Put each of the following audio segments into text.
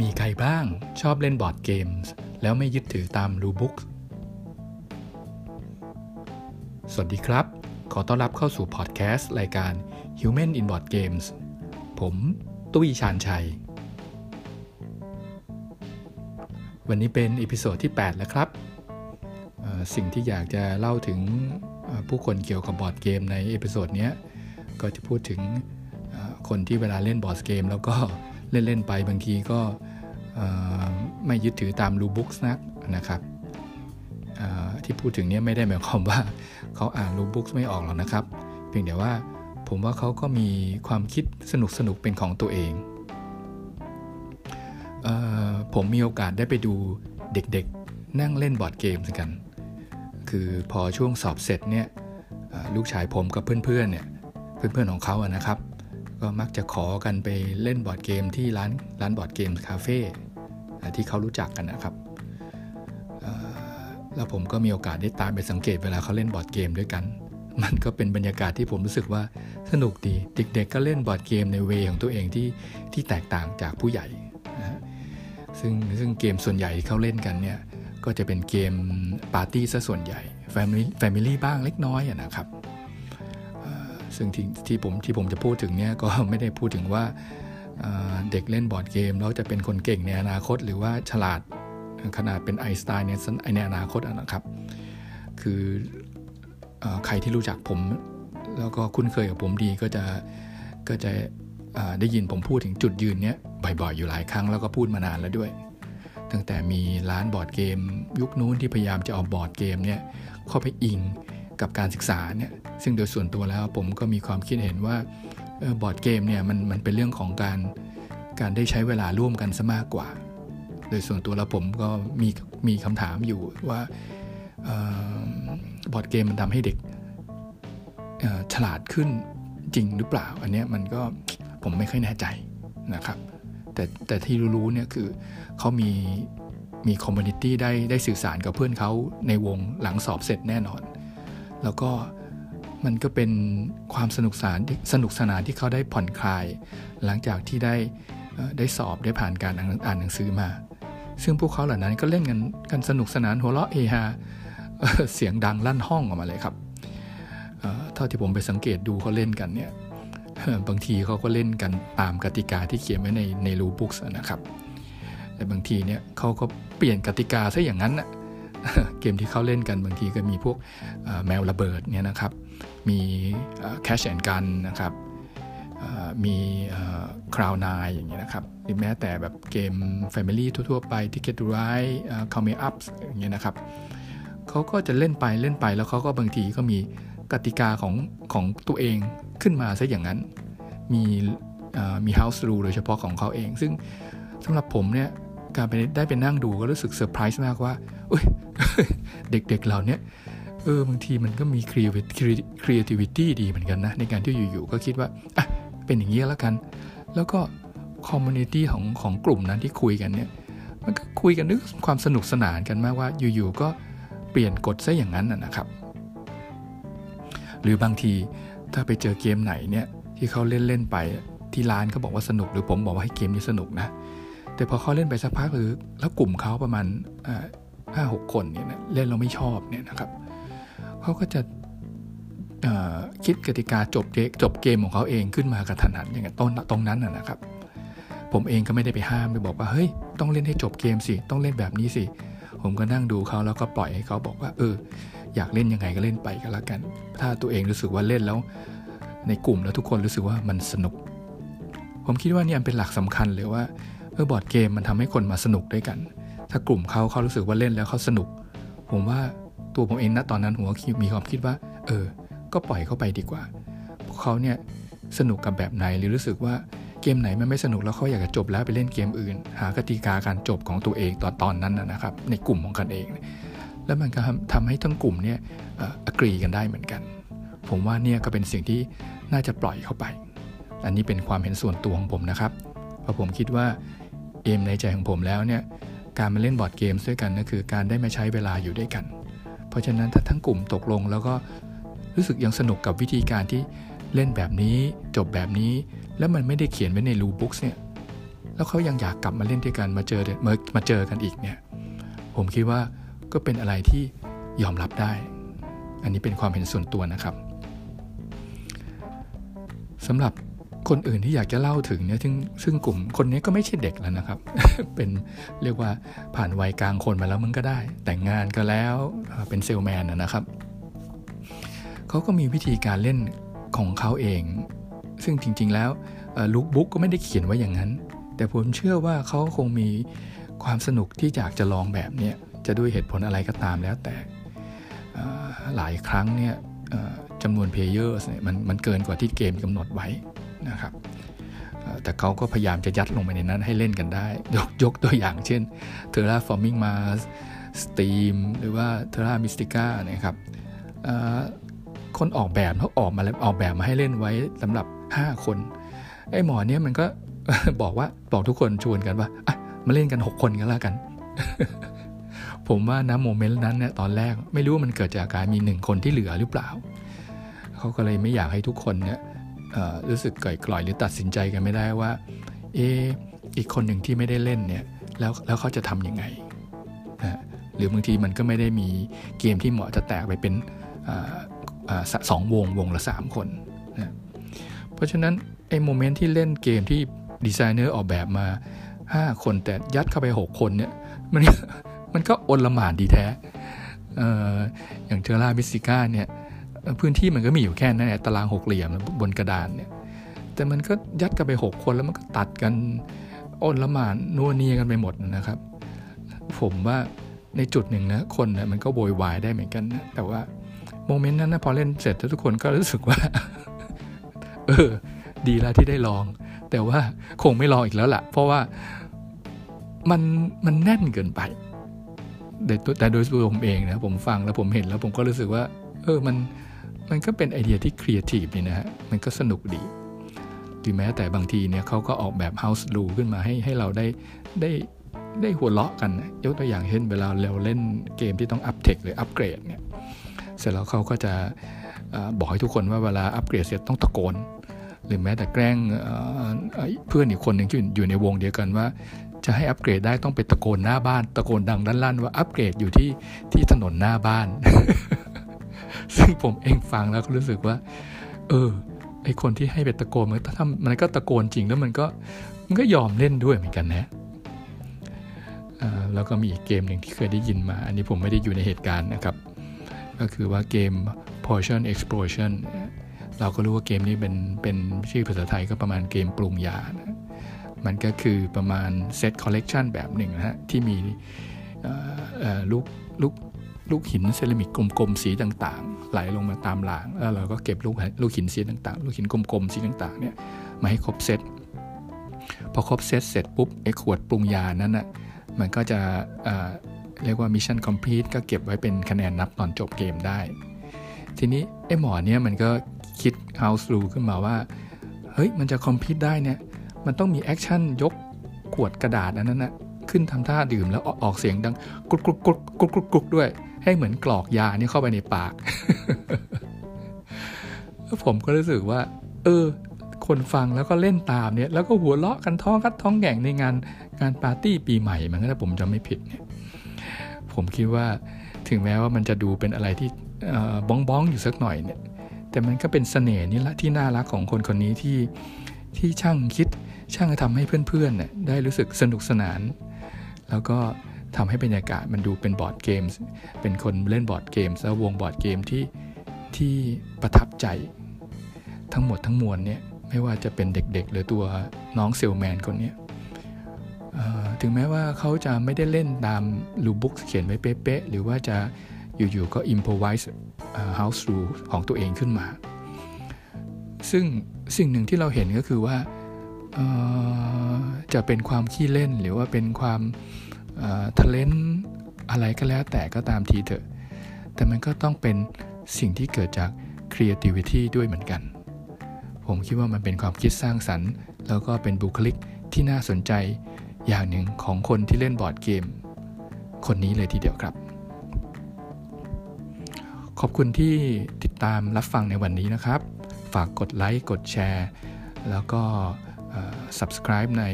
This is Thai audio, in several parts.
มีใครบ้างชอบเล่นบอร์ดเกมส์แล้วไม่ยึดถือตาม rulebook สวัสดีครับ ขอต้อนรับเข้าสู่พอดแคสต์รายการ Human in Board Games ผมตุ้ยชานชัย วันนี้เป็น episode ที่ 8 แล้วครับ สิ่งที่อยากจะเล่าถึงผู้คนเกี่ยวกับบอร์ดเกมใน episode นี้ก็จะพูดถึงคนที่เวลาเล่นบอร์ดเกมแล้วก็ เล่น ๆ ไปบางทีก็ไม่ยึดถือตามรูบุ๊กนักนะครับที่พูดถึงนี้ไม่ได้หมายความว่าเขาอ่านรูบุ๊กไม่ออกหรอกนะครับ เพียงแต่ว่าผมว่าเขาก็มีความคิดสนุกสนุกเป็นของตัวเองเออผมมีโอกาสได้ไปดูเด็กๆ นั่งเล่นบอร์ดเกมกัน คือพอช่วงสอบเสร็จเนี่ยลูกชายผมกับเพื่อนๆเนี่ยเพื่อนๆของเขาอะนะครับ ก็มักจะขอกันไปเล่นบอร์ดเกมที่ร้านร้านบอร์ดเกมคาเฟ่ที่เขารู้จักกันนะครับแล้วผมก็มีโอกาสได้ตามไปสังเกตเวลาเขาเล่นบอร์ดเกมด้วยกัน มันก็เป็นบรรยากาศที่ผมรู้สึกว่าสนุกดี เด็กๆก็เล่นบอร์ดเกมใน way ของตัวเองที่ที่แตกต่างจากผู้ใหญ่นะซึ่งซึ่งเกมส่วนใหญ่เขาเล่นกันเนี่ยก็จะเป็นเกมปาร์ตี้ซะส่วนใหญ่ Family Family บ้างเล็กน้อยนะครับ ซึ่งทที่ผมที่ผมจะพูดถึงเนี่ยก็ไม่ได้พูดถึงว่าเด็กเล่นบอร์ดเกมแล้วจะเป็นคนเก่งในอนาคต หรือว่าฉลาดขนาดเป็นไอสไตน์เนี่ยในอนาคตนะครับ คืออใครที่รู้จักผม แล้วก็คุ้นเคยกับผมดีก็จะก็จะได้ยินผมพูดถึงจุดยืนเนี้ยบ่อยๆ อยู่หลายครั้งแล้วก็พูดมานานแล้วด้วย ตั้งแต่มีร้านบอร์ดเกม ยุคนู้นที่พยายามจะเอาบอร์ดเกมเนี่ยเข้าไปอิง กับการศึกษาเนี่ยซึ่งโดยส่วนตัวแล้วผมก็มีความคิดเห็นว่าบอร์ดเกมเนี่ยมันมันเป็นเรื่องของการการได้ใช้เวลาร่วมกันซะมากกว่า โดยส่วนตัวแล้วผมก็มีมีคำถามอยู่ว่าบอร์ดเกมมันทำให้เด็กฉลาดขึ้นจริงหรือเปล่า อันนี้มันก็ผมไม่ค่อยแน่ใจนะครับ แต่แต่ที่รู้ๆเนี่ยคือเขามีมีคอมมูนิตี้ได้ได้สื่อสารกับเพื่อนเขาในวงหลังสอบเสร็จแน่นอน แล้วก็มันก็เป็นความสนุกสานสนุกสนานที่เขาได้ผ่อนคลาย หลังจากที่ได้ได้สอบได้ผ่านการอ่านหนังสือมา ซึ่งพวกเขาเหล่านั้นก็เล่นกันกันสนุกสนานหัวเราะเฮฮาเสียงดังลั่นห้องออกมาเลยครับเท่าที่ผมไปสังเกตดูเขาเล่นกันเนี่ยบางทีเขาก็เล่นกันตามกติกาที่เขียนไว้ในในรูบุ๊กนะครับแต่บางทีเนี่ยเขาก็เปลี่ยนกติกาซะอย่างนั้นนะ เกมที่เขาเล่นกันบางทีก็มีพวกแมวระเบิดเนี่ยนะครับ มีแคชแอนกันนะครับมีคราวนายอย่างเงี้ยนะครับหรือแม้แต่แบบเกม Family ทั่วๆไป Ticket to Ride Come Up อย่างเงี้ยนะครับเขาก็จะเล่นไปเล่นไปแล้วเขาก็บางทีก็มีกติกาของของตัวเองขึ้นมาซะอย่างนั้น มีมี house rule โดยเฉพาะของเขาเอง ซึ่งสำหรับผมเนี่ย การไปได้ไปนั่งดูก็รู้สึกเซอร์ไพรส์มากว่าเด็กๆเรานี่ยเออบางทีมันก็มี creativity ดีเหมือนกันนะ ในการที่อยู่ๆก็คิดว่าอะเป็นอย่างนี้แล้วกัน แล้วก็community ของของกลุ่มนั้นที่คุยกันเนี่ย มันก็คุยกันด้วยความสนุกสนานกันมากว่าอยู่ๆก็เปลี่ยนกฎซะอย่างนั้นนะครับ หรือบางทีถ้าไปเจอเกมไหนเนี่ยที่เขาเล่นเล่นไปที่ร้านเขาบอกว่าสนุกหรือผมบอกว่าให้เกมนี้สนุกนะ แต่พอเขาเล่นไปสักพักหรือแล้วกลุ่มเขาประมาณห้าหกคนเนี่ยเล่นเราไม่ชอบเนี่ยนะครับเขาก็จะคิดกติกาจบจบเกมของเขาเองขึ้นมากระทันหันอย่างเงี้ยตรงตรงนั้นนะครับ ผมเองก็ไม่ได้ไปห้ามไปบอกว่าเฮ้ยต้องเล่นให้จบเกมสิต้องเล่นแบบนี้สิผมก็นั่งดูเขาแล้วก็ปล่อยให้เขาบอกว่า เออ อยากเล่นยังไงก็เล่นไปก็แล้วกัน ถ้าตัวเองรู้สึกว่าเล่นแล้ว ในกลุ่มแล้วทุกคนรู้สึกว่ามันสนุก ผมคิดว่านี่เป็นหลักสำคัญเลยว่า เออบอร์ดเกมมันทำให้คนมาสนุกด้วยกัน ถ้ากลุ่มเขาเขารู้สึกว่าเล่นแล้วเขาสนุก ผมว่าตัวผมเองนะตอนนั้นผมก็มีความคิดว่า เออ ก็ปล่อยเขาไปดีกว่าพวกเขาเนี่ยสนุกกับแบบไหนหรือรู้สึกว่าเกมไหนมันไม่สนุกแล้วเขาอยากจะจบแล้วไปเล่นเกมอื่น หากติกาการจบของตัวเองตอนตอนนั้นนะครับ ในกลุ่มของกันเอง แล้วมันก็ทำให้ทั้งกลุ่มเนี่ยอกรีกันได้เหมือนกัน ผมว่าเนี่ยก็เป็นสิ่งที่น่าจะปล่อยเข้าไป อันนี้เป็นความเห็นส่วนตัวของผมนะครับ เพราะผมคิดว่า เอมในใจของผมแล้วเนี่ยการมาเล่นบอร์ดเกมด้วยกันก็คือการได้มาใช้เวลาอยู่ด้วยกัน เพราะฉะนั้นถ้าทั้งกลุ่มตกลงแล้วก็รู้สึกยังสนุกกับวิธีการที่เล่นแบบนี้จบแบบนี้ แล้วมันไม่ได้เขียนไว้ในรูบุ๊กเนี่ยแล้วเขายังอยากกลับมาเล่นด้วยกันมาเจอมามาเจอกันอีกเนี่ยผมคิดว่าก็เป็นอะไรที่ยอมรับได้ อันนี้เป็นความเห็นส่วนตัวนะครับสำหรับ คนอื่นที่อยากจะเล่าถึงเนี่ยซึ่งซึ่งกลุ่มคนนี้ก็ไม่ใช่เด็กแล้วนะครับ เป็นเรียกว่าผ่านวัยกลางคนมาแล้วมันก็ได้ แต่งงานก็แล้วเป็นเซลแมนนะครับเขาก็มีวิธีการเล่นของเขาเอง ซึ่งจริง ๆ แล้วลุกบุ๊กก็ไม่ได้เขียนไว้อย่างนั้น แต่ผมเชื่อว่าเขาคงมีความสนุกที่อยากจะลองแบบเนี้จะด้วยเหตุผลอะไรก็ตามแล้วแต่หลายครั้งเนี่ยจำนวนเพลเยอร์เนี่ยมันมันเกินกว่าที่เกมกำหนดไว้ นะครับแต่เขาก็พยายามจะยัดลงไปในนั้นให้เล่นกันได้ ยกยกตัวอย่างเช่น Terraforming Mars Steam หรือว่า Terra Mystica นะครับคนออกแบบเขาออกมาแล้วออกแบบมาให้เล่นไว้สำหรับ 5 คนไอ้หมอเนี้ยมันก็บอกว่าบอกทุกคนชวนกันว่าอะมาเล่นกัน 6 คนกันแล้วกัน ผมว่านะ moment นั้นเนี่ยตอนแรกไม่รู้ว่ามันเกิดจากการมีหนึ่งคนที่เหลือหรือเปล่า เขาก็เลยไม่อยากให้ทุกคนเนี่ย รู้สึกก่อยกลอยหรือตัดสินใจกันไม่ได้ว่า เอออีกคนหนึ่งที่ไม่ได้เล่นเนี่ยแล้วแล้วเขาจะทำยังไงนะหรือบางทีมันก็ไม่ได้มีเกมที่เหมาะจะแตกไปเป็นสองวงวงละสามคนนะเพราะฉะนั้นไอ้ moment ที่เล่นเกมที่ดีไซเนอร์ออกแบบมา 5 คนแต่ยัดเข้าไป 6 คนเนี่ยมันมันก็อนละหมานดีแท้อย่างเทอร่ามิสิก้าเนี่ย พื้นที่มันก็มีอยู่แค่นั้นแหละตารางหกเหลี่ยมบนกระดานเนี่ยแต่มันก็ยัดกันไปหกคนแล้วมันก็ตัดกันอ้นละหมานนัวเนียกันไปหมดนะครับ ผมว่าในจุดหนึ่งนะคนนะมันก็โวยวายได้เหมือนกันนะแต่ว่าโมเมนต์นั้นนะพอเล่นเสร็จทุกคนก็รู้สึกว่า เออ ดีแล้วที่ได้ลอง แต่ว่าคงไม่ลองอีกแล้วล่ะ เพราะว่ามันมันแน่นเกินไปแต่โดยตัวผมเองนะผมฟังแล้วผมเห็นแล้วผมก็รู้สึกว่า เออมัน มันก็เป็นไอเดียที่ครีเอทีฟนี่นะฮะ มันก็สนุกดีหรือแม้แต่บางทีเนี่ยเขาก็ออกแบบ House Rule ขึ้นมาให้ให้เราได้ได้ได้หัวเราะกัน ยกตัวอย่างเช่นเวลาเราเล่นเกมที่ต้องอัปเทคหรืออัปเกรดเนี่ย เสร็จแล้วเขาก็จะบอกให้ทุกคนว่าเวลาอัปเกรดเสร็จต้องตะโกน หรือแม้แต่แกล้งเพื่อนอีกคนหนึ่งที่อยู่ในวงเดียวกันว่า จะให้อัปเกรดได้ต้องไปตะโกนหน้าบ้าน ตะโกนดังลั่นๆว่าอัปเกรดอยู่ที่ที่ถนนหน้าบ้าน ซึ่งผมเองฟังแล้วก็รู้สึกว่า เออไอคนที่ให้ไปตะโกนมันถ้ามันก็ตะโกนจริงแล้วมันก็มันก็ยอมเล่นด้วยเหมือนกันนะแล้วก็มีอีกเกมหนึ่งที่เคยได้ยินมา อันนี้ผมไม่ได้อยู่ในเหตุการณ์นะครับ ก็คือว่าเกม Potion Explosion เราก็รู้ว่าเกมนี้เป็นเป็นชื่อภาษาไทยก็ประมาณเกมปรุงยานะมันก็คือประมาณ set collection แบบหนึ่งนะฮะที่มีลูกลูก ลูกหินเซรามิกกลมๆสีต่างๆ ไหลลงมาตามราง แล้วเราก็เก็บลูกลูกหินสีต่างๆ ลูกหินกลมๆสีต่างๆเนี่ยมาให้ครบเซตพอครบเซตเสร็จปุ๊บไอ้ขวดปรุงยานั้นน่ะมันก็จะเรียกว่า mission complete ก็เก็บไว้เป็นคะแนนนับตอนจบเกมได้ ทีนี้ไอ้หมอเนี่ยมันก็คิด house rule ขึ้นมาว่า เฮ้ย มันจะ complete ได้เนี่ย มันต้องมี action ยกขวดกระดาษนั้นนะ ขึ้นทำท่าดื่มแล้วออกเสียงดังกรุกกุกกุกกุกกุกกุกด้วย ให้เหมือนกรอกยาเนี่ยเข้าไปในปาก ผมก็รู้สึกว่า เออ คนฟังแล้วก็เล่นตามเนี่ย แล้วก็หัวเราะกันท้องคัดท้องแก่งในงานงานปาร์ตี้ปีใหม่มันก็ถ้าผมจะไม่ผิดเนี่ย ผมคิดว่าถึงแม้ว่ามันจะดูเป็นอะไรที่บ้องบ้องอยู่สักหน่อยเนี่ย แต่มันก็เป็นเสน่ห์นี่ละที่น่ารักของคนคนนี้ที่ที่ช่างคิดช่างทำให้เพื่อนๆเนี่ยได้รู้สึกสนุกสนาน แล้วก็ทำให้บรรยากาศมันดูเป็นบอร์ดเกมส์เป็นคนเล่นบอร์ดเกมส์แล้ววงบอร์ดเกมที่ที่ประทับใจ ทั้งหมดทั้งมวลเนี่ยไม่ว่าจะเป็นเด็กๆ หรือตัวน้องเซลแมนคนนี้ถึงแม้ว่าเขาจะไม่ได้เล่นตาม rulebook เขียนไว้เป๊ะๆหรือว่าจะอยู่ๆก็ improvise house rule ของตัวเองขึ้นมา ซึ่งสิ่งหนึ่งที่เราเห็นก็คือว่า จะเป็นความขี้เล่นหรือว่าเป็นความทะเลนอะไรก็แล้วแต่ก็ตามทีเถอะ แต่มันก็ต้องเป็นสิ่งที่เกิดจาก creativity ด้วยเหมือนกัน ผมคิดว่ามันเป็นความคิดสร้างสรรค์ แล้วก็เป็นบุคลิกที่น่าสนใจอย่างหนึ่งของคนที่เล่นบอร์ดเกม คนนี้เลยทีเดียวครับ ขอบคุณที่ติดตามรับฟังในวันนี้นะครับ ฝากกดไลค์ กดแชร์ แล้วก็ subscribe ใน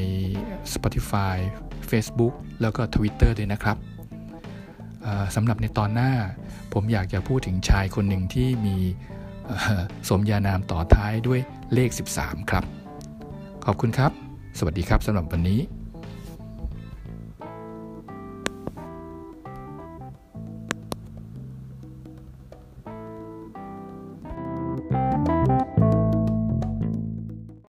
Spotify Facebook แล้วก็ Twitter ด้วยนะครับสำหรับในตอนหน้า ผมอยากจะพูดถึงชายคนหนึ่งที่มีสมญานามต่อท้ายด้วยเลข 13 ครับ ขอบคุณครับ สวัสดีครับสำหรับวันนี้